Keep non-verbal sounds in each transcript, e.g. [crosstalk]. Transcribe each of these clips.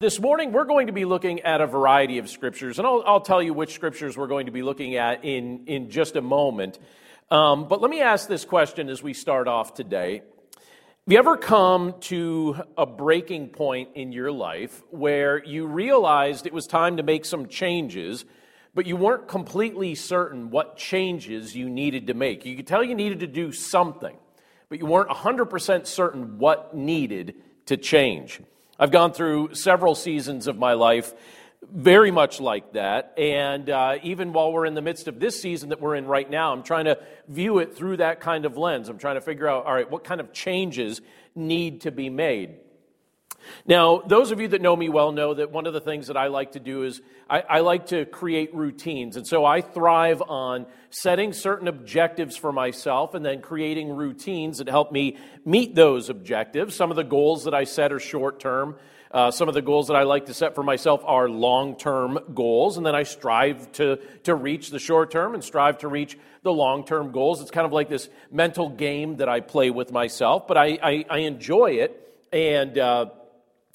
This morning, we're going to be looking at a variety of scriptures, and I'll, I'll tell you which scriptures we're going to be looking at in, in just a moment. Um, but let me ask this question as we start off today. Have you ever come to a breaking point in your life where you realized it was time to make some changes, but you weren't completely certain what changes you needed to make? You could tell you needed to do something, but you weren't 100% certain what needed to change. I've gone through several seasons of my life very much like that. And uh, even while we're in the midst of this season that we're in right now, I'm trying to view it through that kind of lens. I'm trying to figure out, all right, what kind of changes need to be made? Now, those of you that know me well know that one of the things that I like to do is I, I, like to create routines. And so I thrive on setting certain objectives for myself and then creating routines that help me meet those objectives. Some of the goals that I set are short term. Uh, some of the goals that I like to set for myself are long term goals, and then I strive to, to reach the short term and strive to reach the long term goals. It's kind of like this mental game that I play with myself, but I, I, I enjoy it. And uh,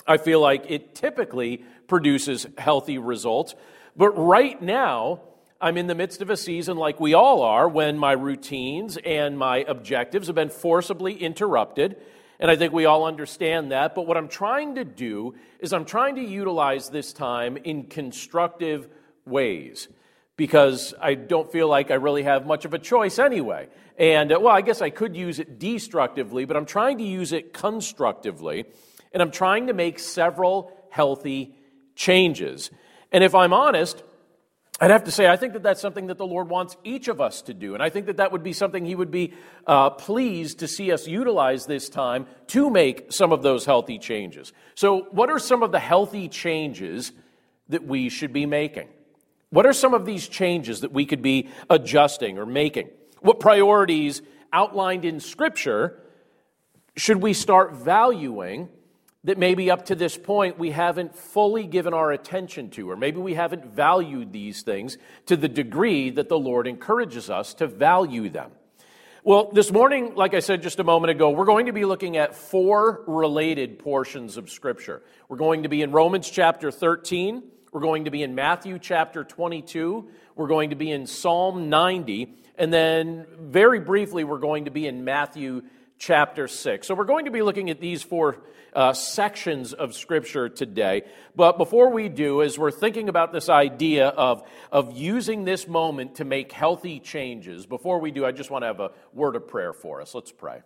I feel like it typically produces healthy results. But right now, I'm in the midst of a season like we all are when my routines and my objectives have been forcibly interrupted. And I think we all understand that. But what I'm trying to do is I'm trying to utilize this time in constructive ways because I don't feel like I really have much of a choice anyway. And, uh, well, I guess I could use it destructively, but I'm trying to use it constructively and I'm trying to make several healthy changes. And if I'm honest, I'd have to say, I think that that's something that the Lord wants each of us to do. And I think that that would be something He would be uh, pleased to see us utilize this time to make some of those healthy changes. So, what are some of the healthy changes that we should be making? What are some of these changes that we could be adjusting or making? What priorities outlined in Scripture should we start valuing that maybe up to this point we haven't fully given our attention to, or maybe we haven't valued these things to the degree that the Lord encourages us to value them. Well, this morning, like I said just a moment ago, we're going to be looking at four related portions of Scripture. We're going to be in Romans chapter 13, we're going to be in Matthew chapter 22, we're going to be in Psalm 90, and then very briefly, we're going to be in Matthew chapter 6. So we're going to be looking at these four uh, sections of Scripture today. But before we do, as we're thinking about this idea of, of using this moment to make healthy changes, before we do, I just want to have a word of prayer for us. Let's pray.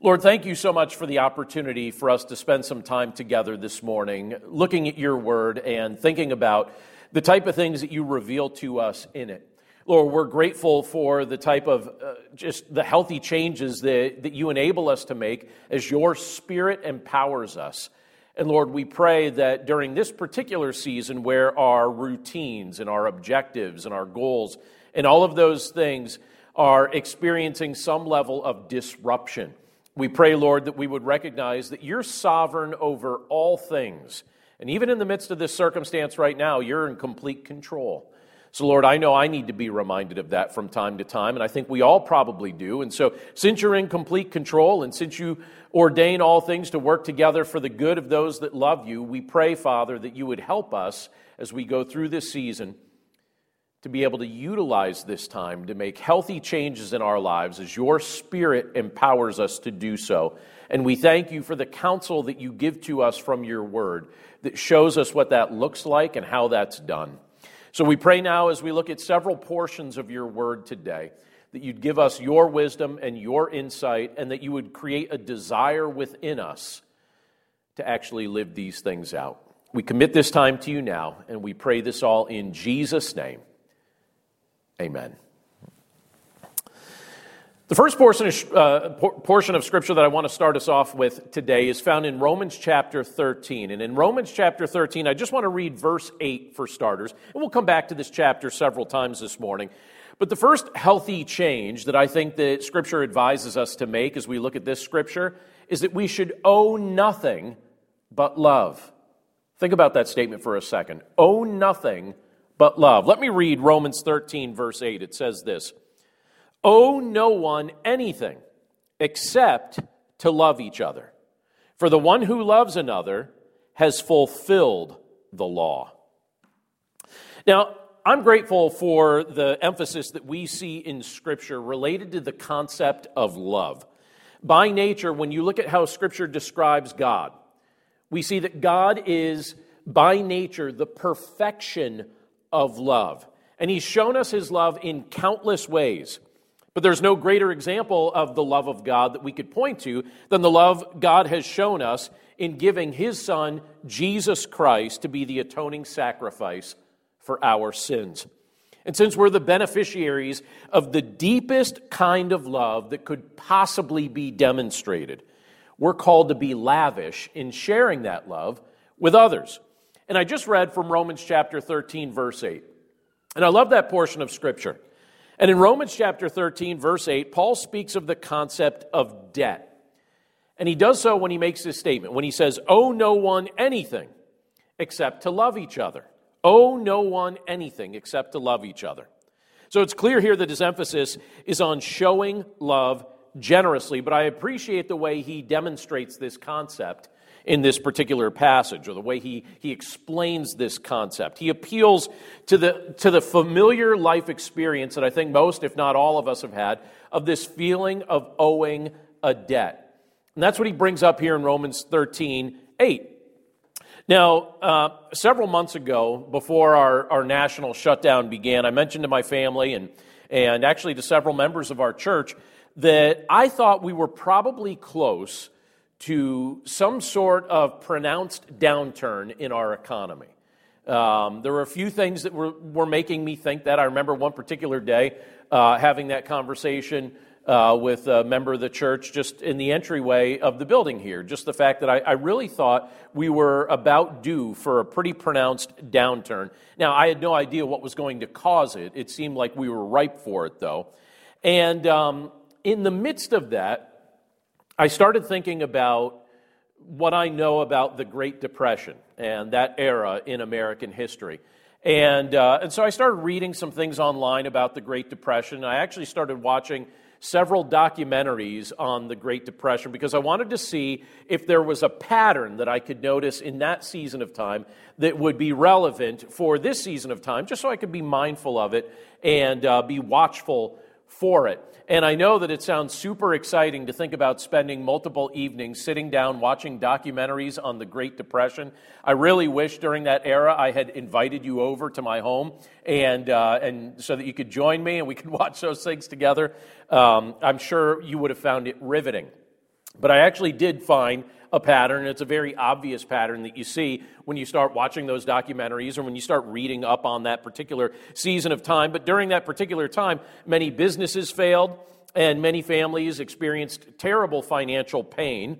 Lord, thank you so much for the opportunity for us to spend some time together this morning, looking at your word and thinking about the type of things that you reveal to us in it. Lord, we're grateful for the type of uh, just the healthy changes that, that you enable us to make as your spirit empowers us. And Lord, we pray that during this particular season where our routines and our objectives and our goals and all of those things are experiencing some level of disruption, we pray, Lord, that we would recognize that you're sovereign over all things. And even in the midst of this circumstance right now, you're in complete control. So, Lord, I know I need to be reminded of that from time to time, and I think we all probably do. And so, since you're in complete control and since you ordain all things to work together for the good of those that love you, we pray, Father, that you would help us as we go through this season to be able to utilize this time to make healthy changes in our lives as your Spirit empowers us to do so. And we thank you for the counsel that you give to us from your word that shows us what that looks like and how that's done. So we pray now as we look at several portions of your word today that you'd give us your wisdom and your insight, and that you would create a desire within us to actually live these things out. We commit this time to you now, and we pray this all in Jesus' name. Amen. The first portion of, uh, portion of Scripture that I want to start us off with today is found in Romans chapter 13. And in Romans chapter 13, I just want to read verse 8 for starters. And we'll come back to this chapter several times this morning. But the first healthy change that I think that Scripture advises us to make as we look at this Scripture is that we should owe nothing but love. Think about that statement for a second. Owe nothing but love. Let me read Romans 13, verse 8. It says this. Owe no one anything except to love each other. For the one who loves another has fulfilled the law. Now, I'm grateful for the emphasis that we see in Scripture related to the concept of love. By nature, when you look at how Scripture describes God, we see that God is, by nature, the perfection of love. And He's shown us His love in countless ways. But there's no greater example of the love of God that we could point to than the love God has shown us in giving His Son, Jesus Christ, to be the atoning sacrifice for our sins. And since we're the beneficiaries of the deepest kind of love that could possibly be demonstrated, we're called to be lavish in sharing that love with others. And I just read from Romans chapter 13, verse 8. And I love that portion of Scripture. And in Romans chapter 13, verse 8, Paul speaks of the concept of debt. And he does so when he makes this statement, when he says, Owe no one anything except to love each other. Owe no one anything except to love each other. So it's clear here that his emphasis is on showing love generously, but I appreciate the way he demonstrates this concept in this particular passage or the way he, he explains this concept. He appeals to the, to the familiar life experience that I think most, if not all of us, have had of this feeling of owing a debt. And that's what he brings up here in Romans 13 8. Now, uh, several months ago, before our, our national shutdown began, I mentioned to my family and, and actually to several members of our church that I thought we were probably close to some sort of pronounced downturn in our economy. Um, there were a few things that were, were making me think that. I remember one particular day uh, having that conversation uh, with a member of the church just in the entryway of the building here. Just the fact that I, I, really thought we were about due for a pretty pronounced downturn. Now, I had no idea what was going to cause it. It seemed like we were ripe for it, though. And um, in the midst of that, I started thinking about what I know about the Great Depression and that era in American history. And, uh, and so I started reading some things online about the Great Depression. I actually started watching several documentaries on the Great Depression because I wanted to see if there was a pattern that I could notice in that season of time that would be relevant for this season of time, just so I could be mindful of it and uh, be watchful for it. And I know that it sounds super exciting to think about spending multiple evenings sitting down watching documentaries on the Great Depression. I really wish during that era I had invited you over to my home and, uh, and so that you could join me and we [laughs] could watch those things together. Um, I'm sure you would have found it riveting. But I actually did find a pattern. It's a very obvious pattern that you see when you start watching those documentaries or when you start reading up on that particular season of time. But during that particular time, many businesses failed and many families experienced terrible financial pain.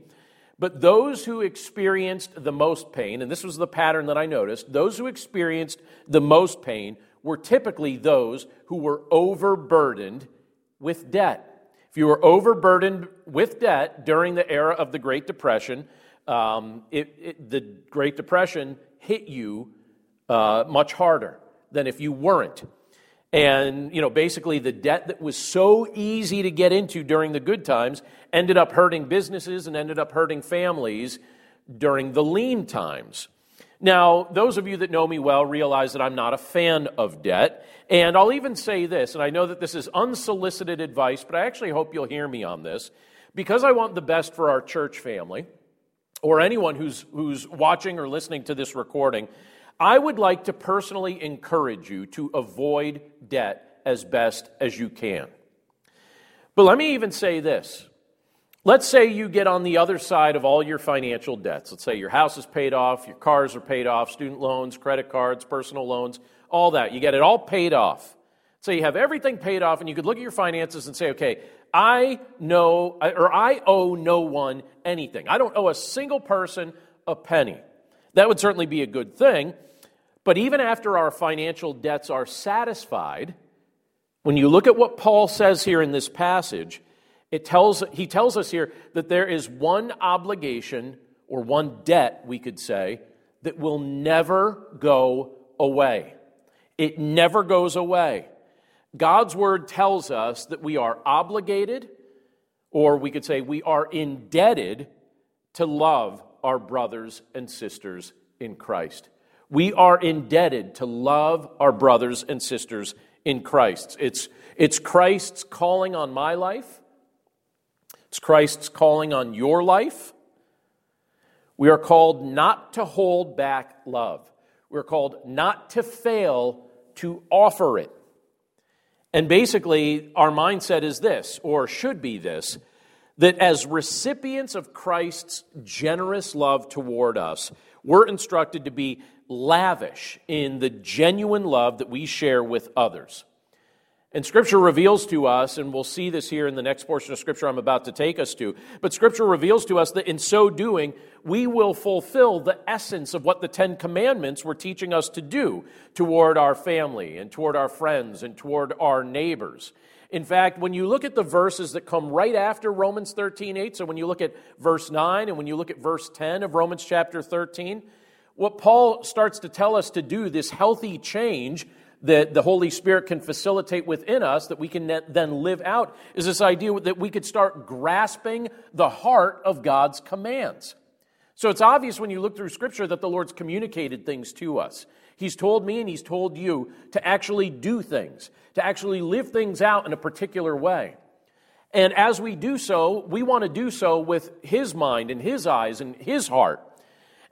But those who experienced the most pain, and this was the pattern that I noticed, those who experienced the most pain were typically those who were overburdened with debt. If you were overburdened with debt during the era of the Great Depression, um, it, it, the Great Depression hit you uh, much harder than if you weren't. And, you know, basically the debt that was so easy to get into during the good times ended up hurting businesses and ended up hurting families during the lean times. Now, those of you that know me well realize that I'm not a fan of debt. And I'll even say this, and I know that this is unsolicited advice, but I actually hope you'll hear me on this. Because I want the best for our church family, or anyone who's, who's watching or listening to this recording, I would like to personally encourage you to avoid debt as best as you can. But let me even say this Let's say you get on the other side of all your financial debts. Let's say your house is paid off, your cars are paid off, student loans, credit cards, personal loans, all that. You get it all paid off. So you have everything paid off, and you could look at your finances and say, okay, I know, or I owe no one anything. I don't owe a single person a penny. That would certainly be a good thing. But even after our financial debts are satisfied, when you look at what Paul says here in this passage, it tells, he tells us here that there is one obligation or one debt, we could say, that will never go away. It never goes away. God's word tells us that we are obligated, or we could say we are indebted to love our brothers and sisters in Christ. We are indebted to love our brothers and sisters in Christ. It's, it's Christ's calling on my life, it's Christ's calling on your life. We are called not to hold back love. We're called not to fail to offer it. And basically, our mindset is this, or should be this, that as recipients of Christ's generous love toward us, we're instructed to be lavish in the genuine love that we share with others. And Scripture reveals to us, and we'll see this here in the next portion of Scripture I'm about to take us to, but Scripture reveals to us that in so doing, we will fulfill the essence of what the Ten Commandments were teaching us to do toward our family and toward our friends and toward our neighbors. In fact, when you look at the verses that come right after Romans 13 8, so when you look at verse 9 and when you look at verse 10 of Romans chapter 13, what Paul starts to tell us to do, this healthy change, that the Holy Spirit can facilitate within us that we can then live out is this idea that we could start grasping the heart of God's commands. So it's obvious when you look through Scripture that the Lord's communicated things to us. He's told me and He's told you to actually do things, to actually live things out in a particular way. And as we do so, we want to do so with His mind and His eyes and His heart.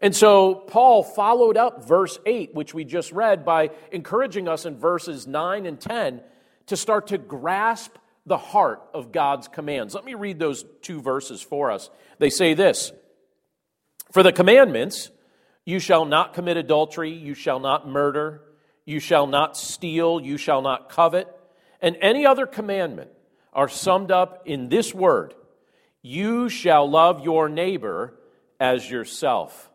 And so Paul followed up verse 8, which we just read, by encouraging us in verses 9 and 10 to start to grasp the heart of God's commands. Let me read those two verses for us. They say this For the commandments, you shall not commit adultery, you shall not murder, you shall not steal, you shall not covet, and any other commandment are summed up in this word You shall love your neighbor as yourself.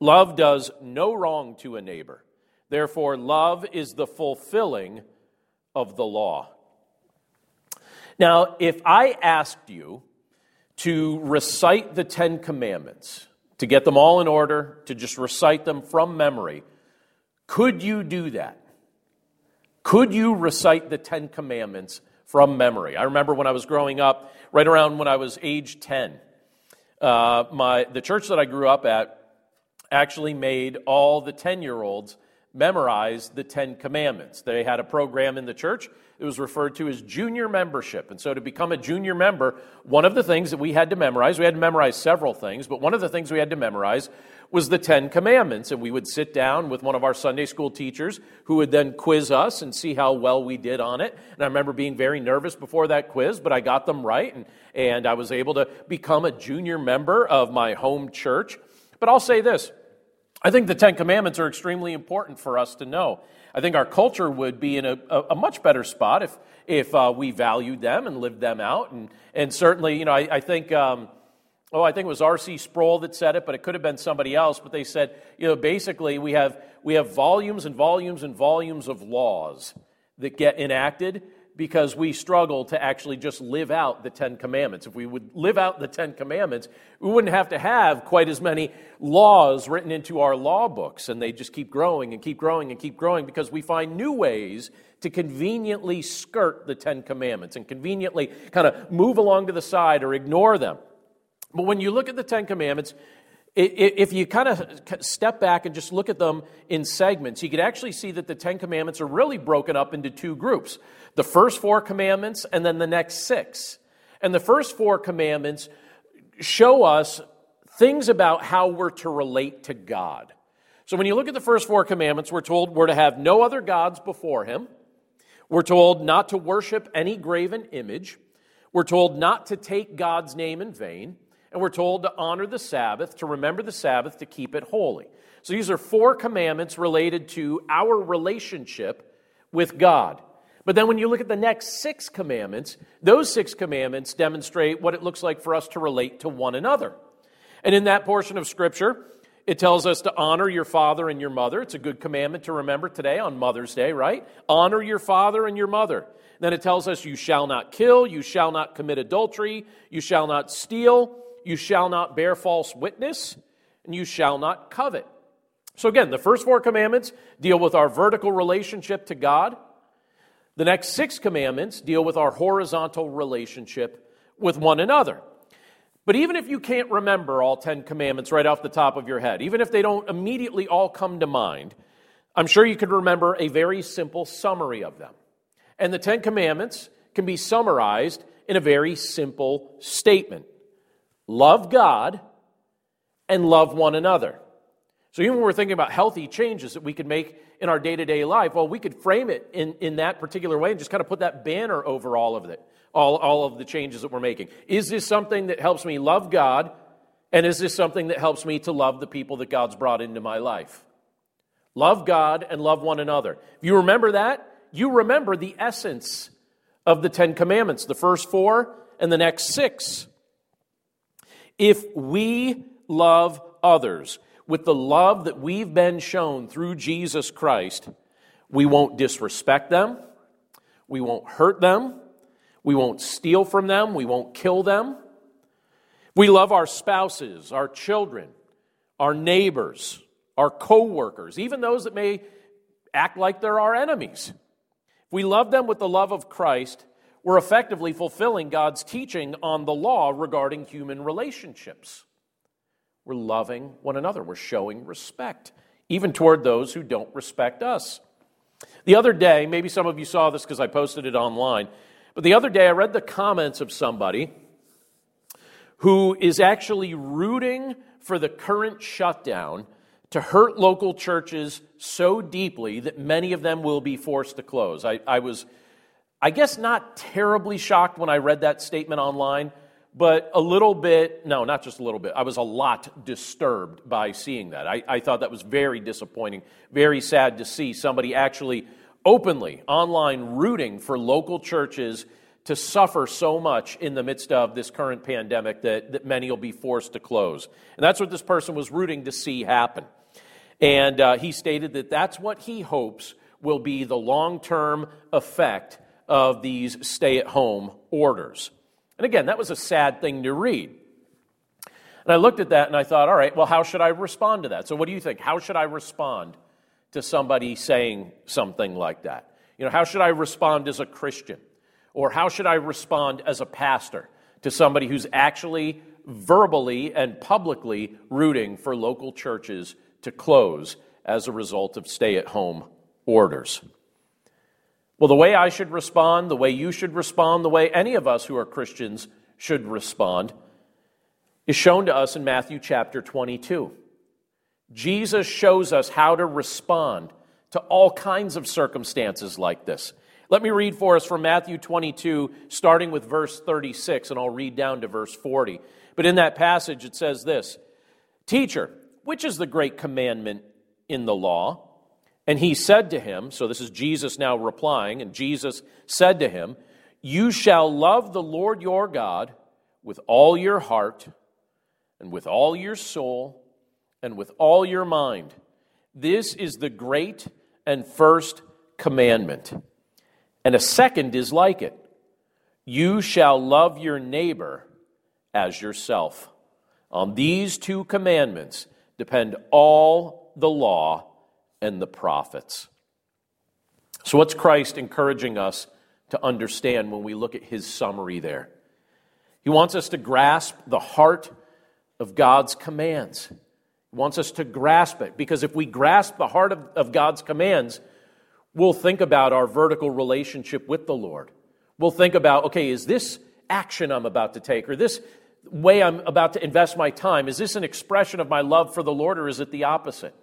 Love does no wrong to a neighbor. Therefore, love is the fulfilling of the law. Now, if I asked you to recite the Ten Commandments, to get them all in order, to just recite them from memory, could you do that? Could you recite the Ten Commandments from memory? I remember when I was growing up, right around when I was age 10, uh, my, the church that I grew up at actually made all the 10 year olds memorize the Ten Commandments. They had a program in the church. It was referred to as junior membership. And so, to become a junior member, one of the things that we had to memorize, we had to memorize several things, but one of the things we had to memorize was the Ten Commandments. And we would sit down with one of our Sunday school teachers who would then quiz us and see how well we did on it. And I remember being very nervous before that quiz, but I got them right. And, and I was able to become a junior member of my home church. But I'll say this I think the Ten Commandments are extremely important for us to know. I think our culture would be in a, a, a much better spot if, if uh, we valued them and lived them out. And, and certainly, you know, I, I think, um, oh, I think it was R.C. Sproul that said it, but it could have been somebody else. But they said, you know, basically we have, we have volumes and volumes and volumes of laws that get enacted because we struggle to actually just live out the Ten Commandments. If we would live out the Ten Commandments, we wouldn't have to have quite as many laws written into our law books, and they just keep growing and keep growing and keep growing because we find new ways to conveniently skirt the Ten Commandments and conveniently kind of move along to the side or ignore them. But when you look at the Ten Commandments, if you kind of step back and just look at them in segments, you could actually see that the Ten Commandments are really broken up into two groups the first four commandments and then the next six. And the first four commandments show us things about how we're to relate to God. So when you look at the first four commandments, we're told we're to have no other gods before Him. We're told not to worship any graven image. We're told not to take God's name in vain. And we're told to honor the Sabbath, to remember the Sabbath, to keep it holy. So these are four commandments related to our relationship with God. But then when you look at the next six commandments, those six commandments demonstrate what it looks like for us to relate to one another. And in that portion of Scripture, it tells us to honor your father and your mother. It's a good commandment to remember today on Mother's Day, right? Honor your father and your mother. Then it tells us you shall not kill, you shall not commit adultery, you shall not steal, you shall not bear false witness, and you shall not covet. So, again, the first four commandments deal with our vertical relationship to God. The next six commandments deal with our horizontal relationship with one another. But even if you can't remember all 10 commandments right off the top of your head, even if they don't immediately all come to mind, I'm sure you could remember a very simple summary of them. And the Ten Commandments can be summarized in a very simple statement love God and love one another. So, even when we're thinking about healthy changes that we could make in our day to day life, well, we could frame it in, in that particular way and just kind of put that banner over all of it, all, all of the changes that we're making. Is this something that helps me love God? And is this something that helps me to love the people that God's brought into my life? Love God and love one another. If you remember that, you remember the essence of the Ten Commandments, the first four and the next six. If we love others with the love that we've been shown through Jesus Christ, we won't disrespect them, we won't hurt them, we won't steal from them, we won't kill them. We love our spouses, our children, our neighbors, our co-workers, even those that may act like they're our enemies. If we love them with the love of Christ, we're effectively fulfilling God's teaching on the law regarding human relationships. We're loving one another, we're showing respect, even toward those who don't respect us. The other day, maybe some of you saw this because I posted it online, but the other day I read the comments of somebody who is actually rooting for the current shutdown to hurt local churches so deeply that many of them will be forced to close. I, I, was, I guess, not terribly shocked when I read that statement online, but a little bit, no, not just a little bit, I was a lot disturbed by seeing that. I, I thought that was very disappointing, very sad to see somebody actually openly online rooting for local churches to suffer so much in the midst of this current pandemic that, that many will be forced to close. And that's what this person was rooting to see happen. And uh, he stated that that's what he hopes will be the long term effect of these stay at home orders. And again, that was a sad thing to read. And I looked at that and I thought, all right, well, how should I respond to that? So, what do you think? How should I respond to somebody saying something like that? You know, how should I respond as a Christian? Or how should I respond as a pastor to somebody who's actually verbally and publicly rooting for local churches to close as a result of stay at home orders. Well, the way I should respond, the way you should respond, the way any of us who are Christians should respond is shown to us in Matthew chapter 22. Jesus shows us how to respond to all kinds of circumstances like this. Let me read for us from Matthew 22, starting with verse 36, and I'll read down to verse 40. But in that passage, it says this Teacher, which is the great commandment in the law? And he said to him, so this is Jesus now replying, and Jesus said to him, You shall love the Lord your God with all your heart, and with all your soul, and with all your mind. This is the great and first commandment. And a second is like it You shall love your neighbor as yourself. On these two commandments, depend all the law and the prophets. So, what's Christ encouraging us to understand when we look at his summary there? He wants us to grasp the heart of God's commands. He wants us to grasp it because if we grasp the heart of, of God's commands, we'll think about our vertical relationship with the Lord. We'll think about, okay, is this action I'm about to take or this way I'm about to invest my time, is this an expression of my love for the Lord or is it the opposite?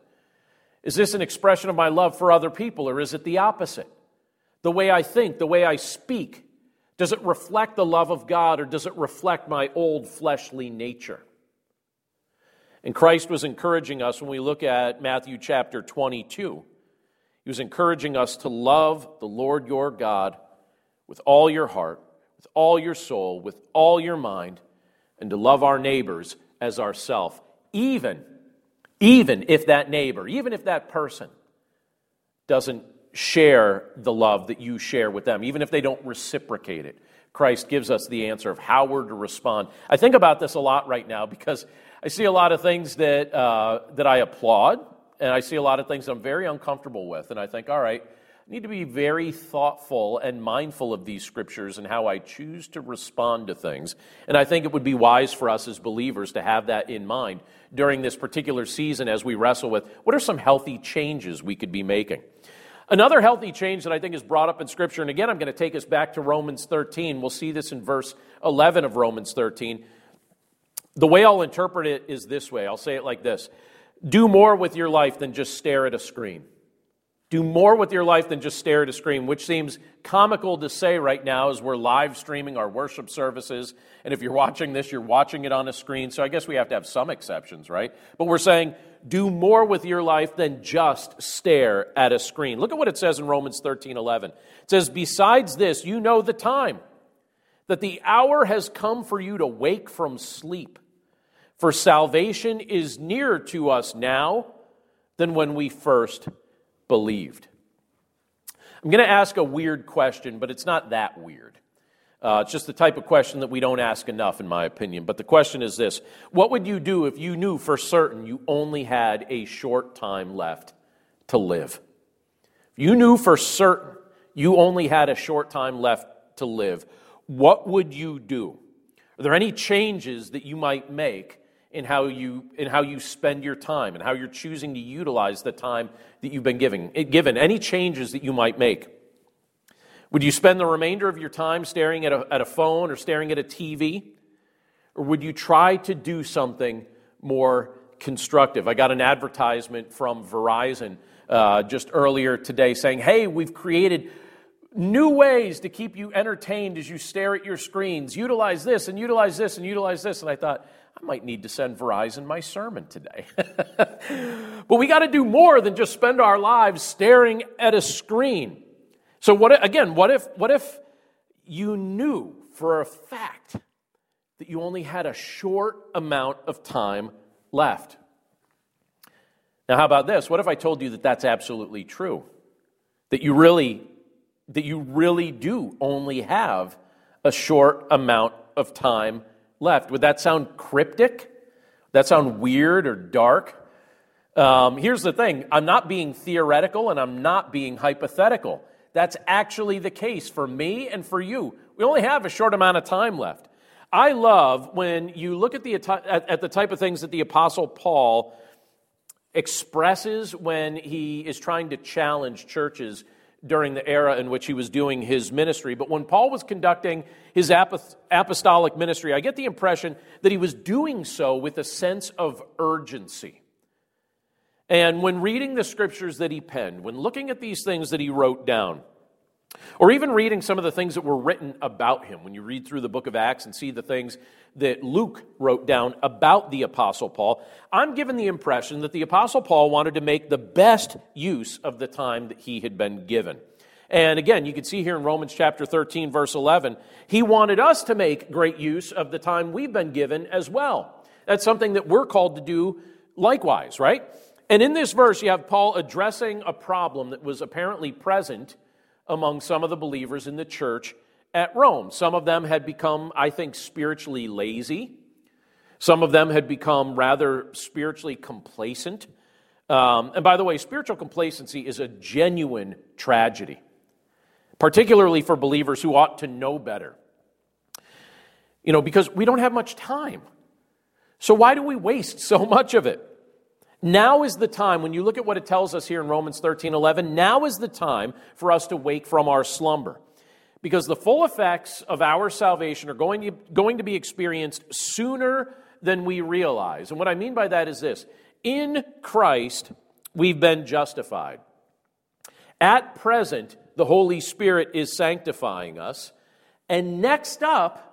Is this an expression of my love for other people or is it the opposite? The way I think, the way I speak, does it reflect the love of God or does it reflect my old fleshly nature? And Christ was encouraging us when we look at Matthew chapter 22. He was encouraging us to love the Lord your God with all your heart, with all your soul, with all your mind, and to love our neighbors as ourself, even, even if that neighbor, even if that person doesn't share the love that you share with them, even if they don't reciprocate it. Christ gives us the answer of how we're to respond. I think about this a lot right now because I see a lot of things that, uh, that I applaud, and I see a lot of things I'm very uncomfortable with. And I think, all right, I need to be very thoughtful and mindful of these scriptures and how I choose to respond to things. And I think it would be wise for us as believers to have that in mind during this particular season as we wrestle with what are some healthy changes we could be making. Another healthy change that I think is brought up in Scripture, and again, I'm going to take us back to Romans 13. We'll see this in verse 11 of Romans 13. The way I'll interpret it is this way I'll say it like this Do more with your life than just stare at a screen. Do more with your life than just stare at a screen, which seems comical to say right now as we're live streaming our worship services. And if you're watching this, you're watching it on a screen. So I guess we have to have some exceptions, right? But we're saying do more with your life than just stare at a screen. Look at what it says in Romans 13 11. It says, Besides this, you know the time, that the hour has come for you to wake from sleep. For salvation is nearer to us now than when we first believed. I'm going to ask a weird question, but it's not that weird. Uh, it's just the type of question that we don't ask enough, in my opinion. But the question is this What would you do if you knew for certain you only had a short time left to live? If you knew for certain you only had a short time left to live, what would you do? Are there any changes that you might make in how you in how you spend your time and how you're choosing to utilize the time that you've been given given any changes that you might make. Would you spend the remainder of your time staring at a, at a phone or staring at a tv or would you try to do something more constructive? I got an advertisement from verizon uh, just earlier today saying hey we've created new ways to keep you entertained as you stare at your screens. Utilize this and utilize this and utilize this. And i thought I might need to send Verizon my sermon today. [laughs] but we got to do more than just spend our lives staring at a screen. So what again, what if what if you knew for a fact that you only had a short amount of time left? Now how about this? What if I told you that that's absolutely true? That you really that you really do only have a short amount of time left. Would that sound cryptic? Would that sound weird or dark? Um, here's the thing I'm not being theoretical and I'm not being hypothetical. That's actually the case for me and for you. We only have a short amount of time left. I love when you look at the, at the type of things that the Apostle Paul expresses when he is trying to challenge churches during the era in which he was doing his ministry. But when Paul was conducting his apostolic ministry, I get the impression that he was doing so with a sense of urgency. And when reading the scriptures that he penned, when looking at these things that he wrote down, or even reading some of the things that were written about him, when you read through the book of Acts and see the things that Luke wrote down about the Apostle Paul, I'm given the impression that the Apostle Paul wanted to make the best use of the time that he had been given. And again, you can see here in Romans chapter 13, verse 11, he wanted us to make great use of the time we've been given as well. That's something that we're called to do likewise, right? And in this verse, you have Paul addressing a problem that was apparently present among some of the believers in the church at Rome. Some of them had become, I think, spiritually lazy. Some of them had become rather spiritually complacent. Um, and by the way, spiritual complacency is a genuine tragedy, particularly for believers who ought to know better. You know, because we don't have much time. So why do we waste [laughs] so much of it? Now is the time, when you look at what it tells us here in Romans 13 11, now is the time for us to wake from our slumber. Because the full effects of our salvation are going to, going to be experienced sooner than we realize. And what I mean by that is this in Christ, we've been justified. At present, the Holy Spirit is sanctifying us. And next up,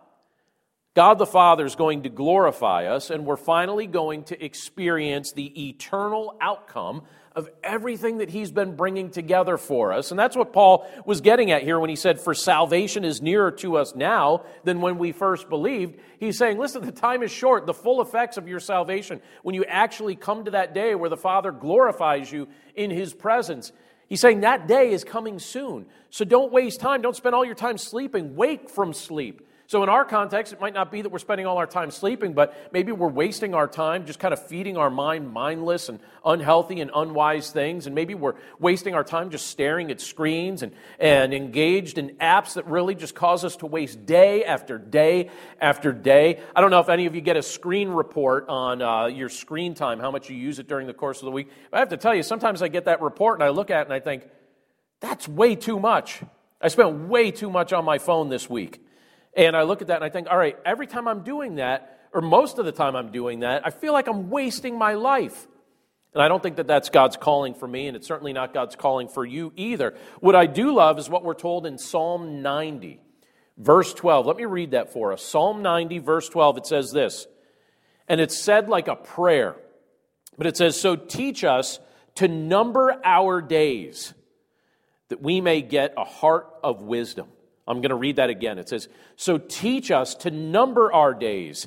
God the Father is going to glorify us, and we're finally going to experience the eternal outcome of everything that He's been bringing together for us. And that's what Paul was getting at here when he said, For salvation is nearer to us now than when we first believed. He's saying, Listen, the time is short. The full effects of your salvation, when you actually come to that day where the Father glorifies you in His presence, He's saying that day is coming soon. So don't waste time. Don't spend all your time sleeping. Wake from sleep So, in our context, it might not be that we're spending all our time sleeping, but maybe we're wasting our time just kind of feeding our mind mindless and unhealthy and unwise things. And maybe we're wasting our time just staring at screens and, and engaged in apps that really just cause us to waste day after day after day. I don't know if any of you get a screen report on uh, your screen time, how much you use it during the course of the week. But I have to tell you, sometimes I get that report and I look at it and I think, that's way too much. I spent way too much on my phone this week. And I look at that and I think, all right, every time I'm doing that, or most of the time I'm doing that, I feel like I'm wasting my life. And I don't think that that's God's calling for me, and it's certainly not God's calling for you either. What I do love is what we're told in Psalm 90, verse 12. Let me read that for us. Psalm 90, verse 12, it says this, and it's said like a prayer, but it says, So teach us to number our days, that we may get a heart of wisdom. I'm going to read that again. It says, So teach us to number our days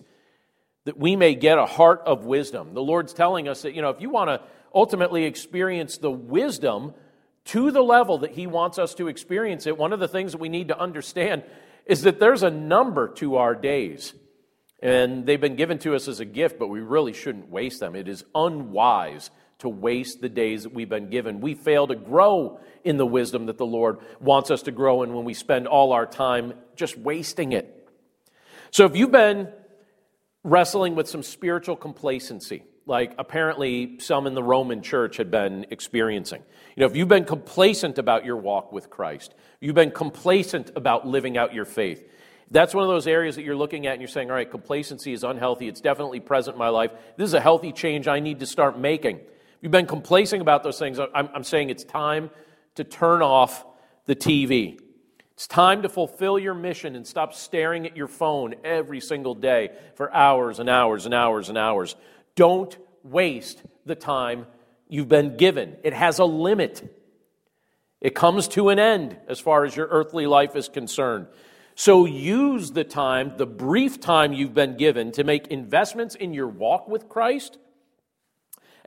that we may get a heart of wisdom. The Lord's telling us that, you know, if you want to ultimately experience the wisdom to the level that He wants us to experience it, one of the things that we need to understand is that there's a number to our days. And they've been given to us as a gift, but we really shouldn't waste them. It is unwise to waste the days that we've been given. We fail to grow in the wisdom that the Lord wants us to grow in when we spend all our time just wasting it. So if you've been wrestling with some spiritual complacency, like apparently some in the Roman church had been experiencing. You know, if you've been complacent about your walk with Christ, you've been complacent about living out your faith. That's one of those areas that you're looking at and you're saying, all right, complacency is unhealthy. It's definitely present in my life. This is a healthy change I need to start making you've been complacing about those things, I'm, I'm saying it's time to turn off the TV. It's time to fulfill your mission and stop staring at your phone every single day for hours and hours and hours and hours. Don't waste the time you've been given, it has a limit. It comes to an end as far as your earthly life is concerned. So use the time, the brief time you've been given, to make investments in your walk with Christ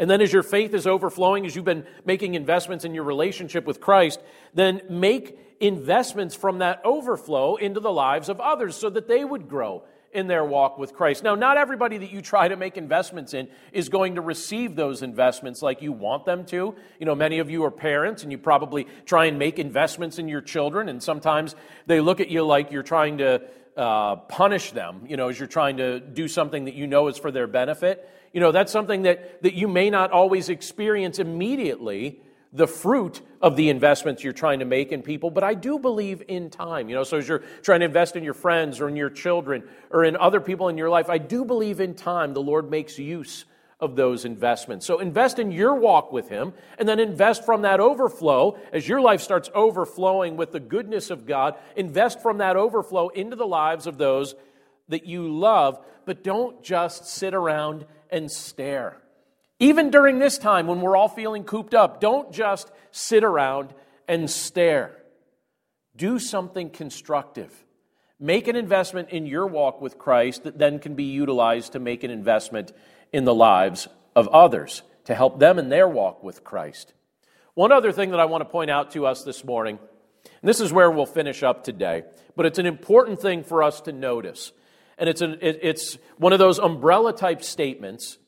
and then as your faith is overflowing, as you've been making investments in your relationship with Christ, then make investments from that overflow into the lives of others so that they would grow in their walk with Christ. Now, not everybody that you try to make investments in is going to receive those investments like you want them to. You know, many of you are parents and you probably try and make investments in your children, and sometimes they look at you like you're trying to uh, punish them, you know, as you're trying to do something that you know is for their benefit. You know, that's something that, that you may not always experience immediately the fruit of the investments you're trying to make in people, but I do believe in time. You know, so as you're trying to invest in your friends or in your children or in other people in your life, I do believe in time the Lord makes use of those investments. So invest in your walk with Him and then invest from that overflow as your life starts overflowing with the goodness of God. Invest from that overflow into the lives of those that you love, but don't just sit around and stare. Even during this time when we're all feeling cooped up, don't just sit around and stare. Do something constructive. Make an investment in your walk with Christ that then can be utilized to make an investment in the lives of others to help them in their walk with Christ. One other thing that I want to point out to us this morning, and this is where we'll finish up today, but it's an important thing for us to notice and it's, it, it's one of those umbrella type statements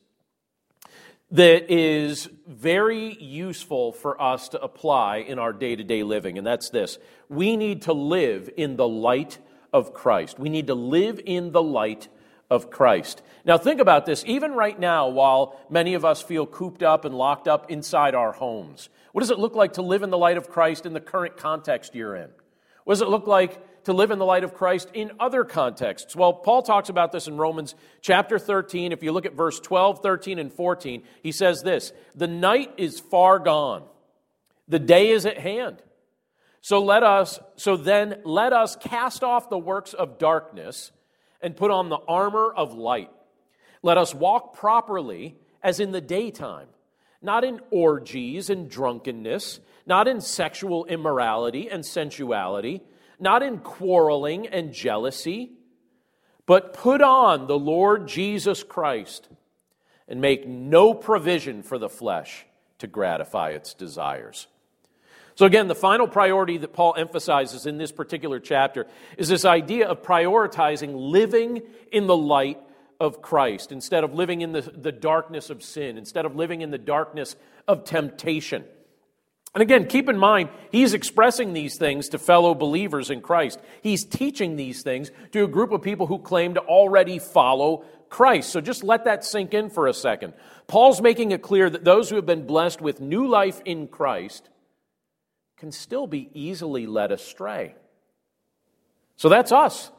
that is very useful for us to apply in our day to day living, and that's this we need to live in the light of Christ. We need to live in the light of Christ. Now, think about this. Even right now, while many of us feel cooped up and locked up inside our homes, what does it look like to live in the light of Christ in the current context you're in? What does it look like to live in the light of Christ in other contexts? Well, Paul talks about this in Romans chapter 13. If you look at verse 12, 13, and 14, he says this The night is far gone, the day is at hand. So let us, so then let us cast off the works of darkness and put on the armor of light. Let us walk properly as in the daytime, not in orgies and drunkenness, not in sexual immorality and sensuality not in quarreling and jealousy, but put on the Lord Jesus Christ and make no provision for the flesh to gratify its desires. So, again, the final priority that Paul emphasizes in this particular chapter is this idea of prioritizing living in the light of Christ instead of living in the, the darkness of sin, instead of living in the darkness of temptation. And again, keep in mind, he's expressing these things to fellow believers in Christ. He's teaching these things to a group of people who claim to already follow Christ. So just let that sink in for a second. Paul's making it clear that those who have been blessed with new life in Christ can still be easily led astray. So that's us.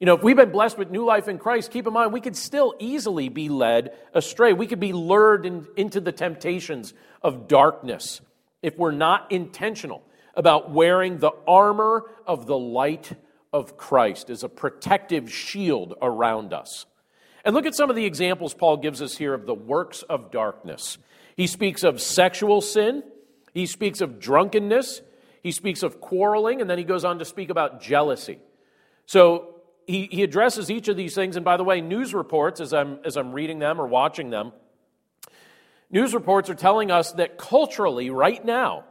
You know, if we've been blessed with new life in Christ, keep in mind we could still easily be led astray. We could be lured in, into the temptations of darkness if we're not intentional about wearing the armor of the light of Christ as a protective shield around us. And look at some of the examples Paul gives us here of the works of darkness. He speaks of sexual sin, he speaks of drunkenness, he speaks of quarreling, and then he goes on to speak about jealousy. So he, he addresses each of these things. And by the way, news reports, as I'm, as I'm reading them or watching them, News reports are telling us that culturally, right now,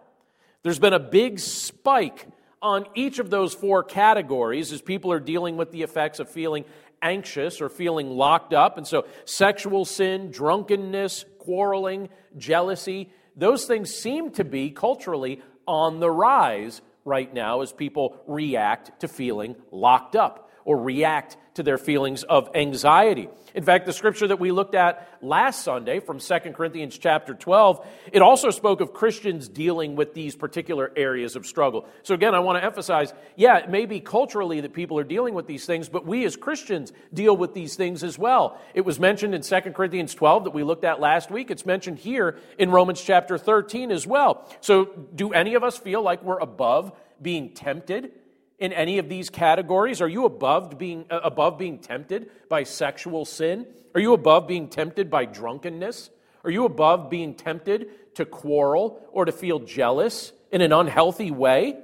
there's been a big spike on each of those four categories as people are dealing with the effects of feeling anxious or feeling locked up. And so, sexual sin, drunkenness, quarreling, jealousy, those things seem to be culturally on the rise right now as people react to feeling locked up or react to their feelings of anxiety. In fact, the scripture that we looked at last Sunday from 2 Corinthians chapter 12, it also spoke of Christians dealing with these particular areas of struggle. So again, I want to emphasize, yeah, it may be culturally that people are dealing with these things, but we as Christians deal with these things as well. It was mentioned in 2 Corinthians 12 that we looked at last week. It's mentioned here in Romans chapter 13 as well. So do any of us feel like we're above being tempted in any of these categories? Are you above being, uh, above being tempted by sexual sin? Are you above being tempted by drunkenness? Are you above being tempted to quarrel or to feel jealous in an unhealthy way?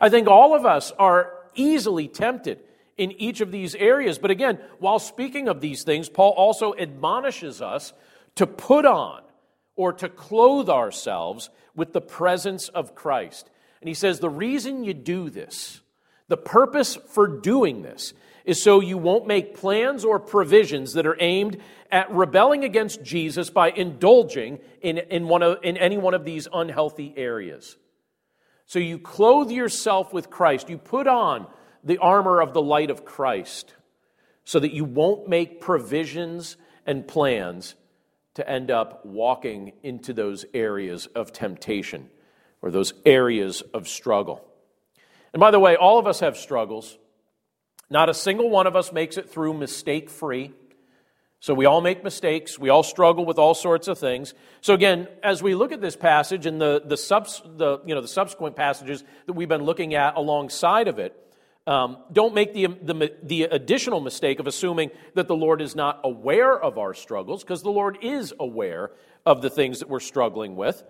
I think all of us are easily tempted in each of these areas. But again, while speaking of these things, Paul also admonishes us to put on or to clothe ourselves with the presence of Christ. And he says, The reason you do this, the purpose for doing this, is so you won't make plans or provisions that are aimed at rebelling against Jesus by indulging in, in, one of, in any one of these unhealthy areas. So you clothe yourself with Christ, you put on the armor of the light of Christ so that you won't make provisions and plans to end up walking into those areas of temptation or those areas of struggle. And by the way, all of us have struggles. Not a single one of us makes it through mistake free. So we all make mistakes. We all struggle with all sorts of things. So again, as we look at this passage and the, the, subs, the, you know, the subsequent passages that we've been looking at alongside of it, um, don't make the, the, the additional mistake of assuming that the Lord is not aware of our struggles, because the Lord is aware of the things that we're struggling with.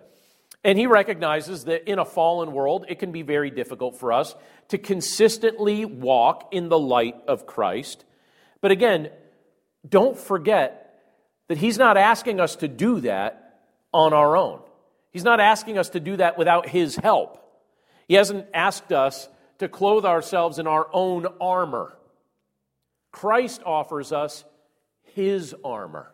And he recognizes that in a fallen world, it can be very difficult for us to consistently walk in the light of Christ. But again, don't forget that he's not asking us to do that on our own. He's not asking us to do that without his help. He hasn't asked us to clothe ourselves in our own armor. Christ offers us his armor.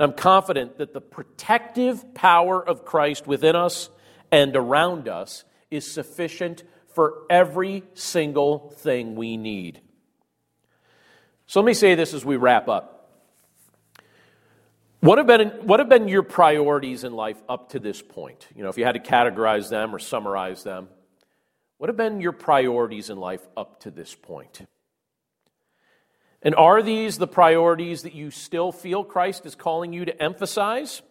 And I'm confident that the protective power of Christ within us and around us is sufficient for every single thing we need. So let me say this as we wrap up. What have, been, what have been your priorities in life up to this point? You know, if you had to categorize them or summarize them, what have been your priorities in life up to this point? And are these the priorities that you still feel Christ is calling you to emphasize?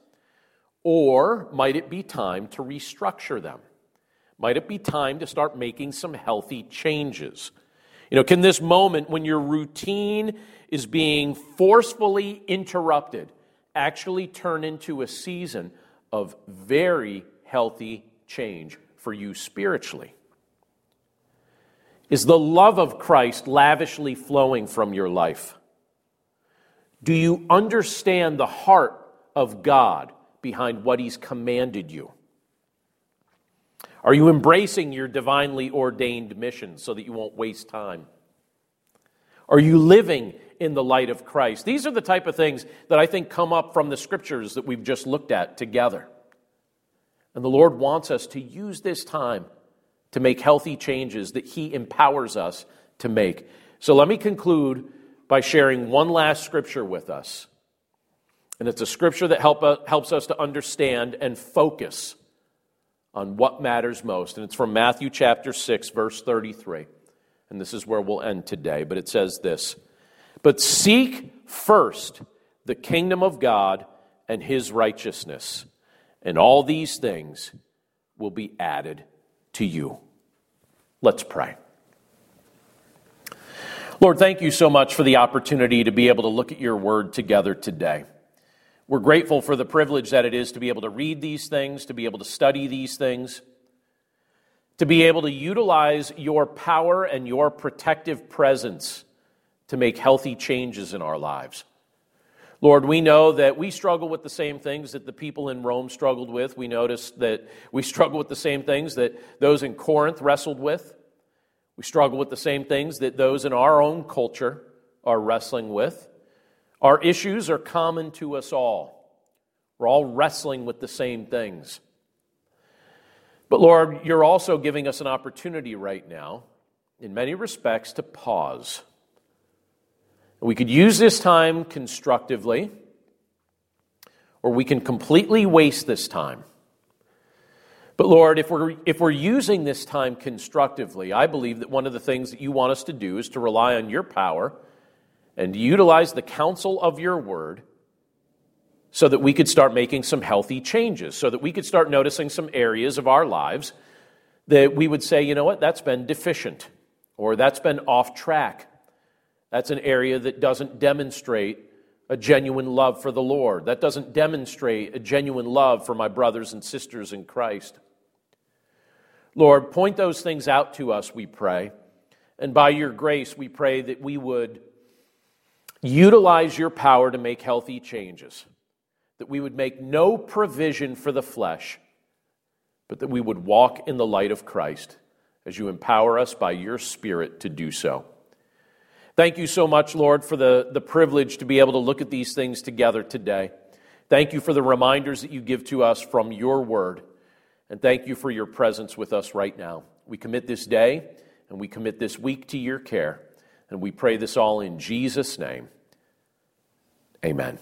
Or might it be time to restructure them? Might it be time to start making some healthy changes? You know, can this moment when your routine is being forcefully interrupted actually turn into a season of very healthy change for you spiritually? Is the love of Christ lavishly flowing from your life? Do you understand the heart of God behind what He's commanded you? Are you embracing your divinely ordained mission so that you won't waste time? Are you living in the light of Christ? These are the type of things that I think come up from the scriptures that we've just looked at together. And the Lord wants us to use this time to make healthy changes that He empowers us to make. So let me conclude by sharing one last scripture with us. And it's a scripture that help, uh, helps us to understand and focus on what matters most. And it's from Matthew chapter 6, verse 33. And this is where we'll end today. But it says this But seek first the kingdom of God and his righteousness, and all these things will be added to you. Let's pray. Lord, thank you so much for the opportunity to be able to look at your word together today. We're grateful for the privilege that it is to be able to read these things, to be able to study these things, to be able to utilize your power and your protective presence to make healthy changes in our lives. Lord, we know that we struggle with the same things that the people in Rome struggled with. We notice that we [laughs] struggle with the same things that those in Corinth wrestled with. We struggle with the same things that those in our own culture are wrestling with. Our issues are common to us all. We're all wrestling with the same things. But Lord, you're also giving us an opportunity right now, in many respects, to pause. We could use this time constructively, or we can completely waste this time. But Lord, if we're, if we're using this time constructively, I believe that one of the things that you want us to do is to rely on your power and utilize the counsel of your word so that we could start making some healthy changes, so that we could start noticing some areas of our lives that we would say, you know what, that's been deficient or that's been off track. That's an area that doesn't demonstrate a genuine love for the Lord. That doesn't demonstrate a genuine love for my brothers and sisters in Christ. Lord, point those things out to us, we pray. And by your grace, we pray that we would utilize your power to make healthy changes, that we would make no provision for the flesh, but that we would walk in the light of Christ as you empower us by your Spirit to do so. Thank you so much, Lord, for the, the privilege to be able to look at these things together today. Thank you for the reminders that you give to us from your word. And thank you for your presence with us right now. We commit this day and we commit this week to your care. And we pray this all in Jesus' name. Amen.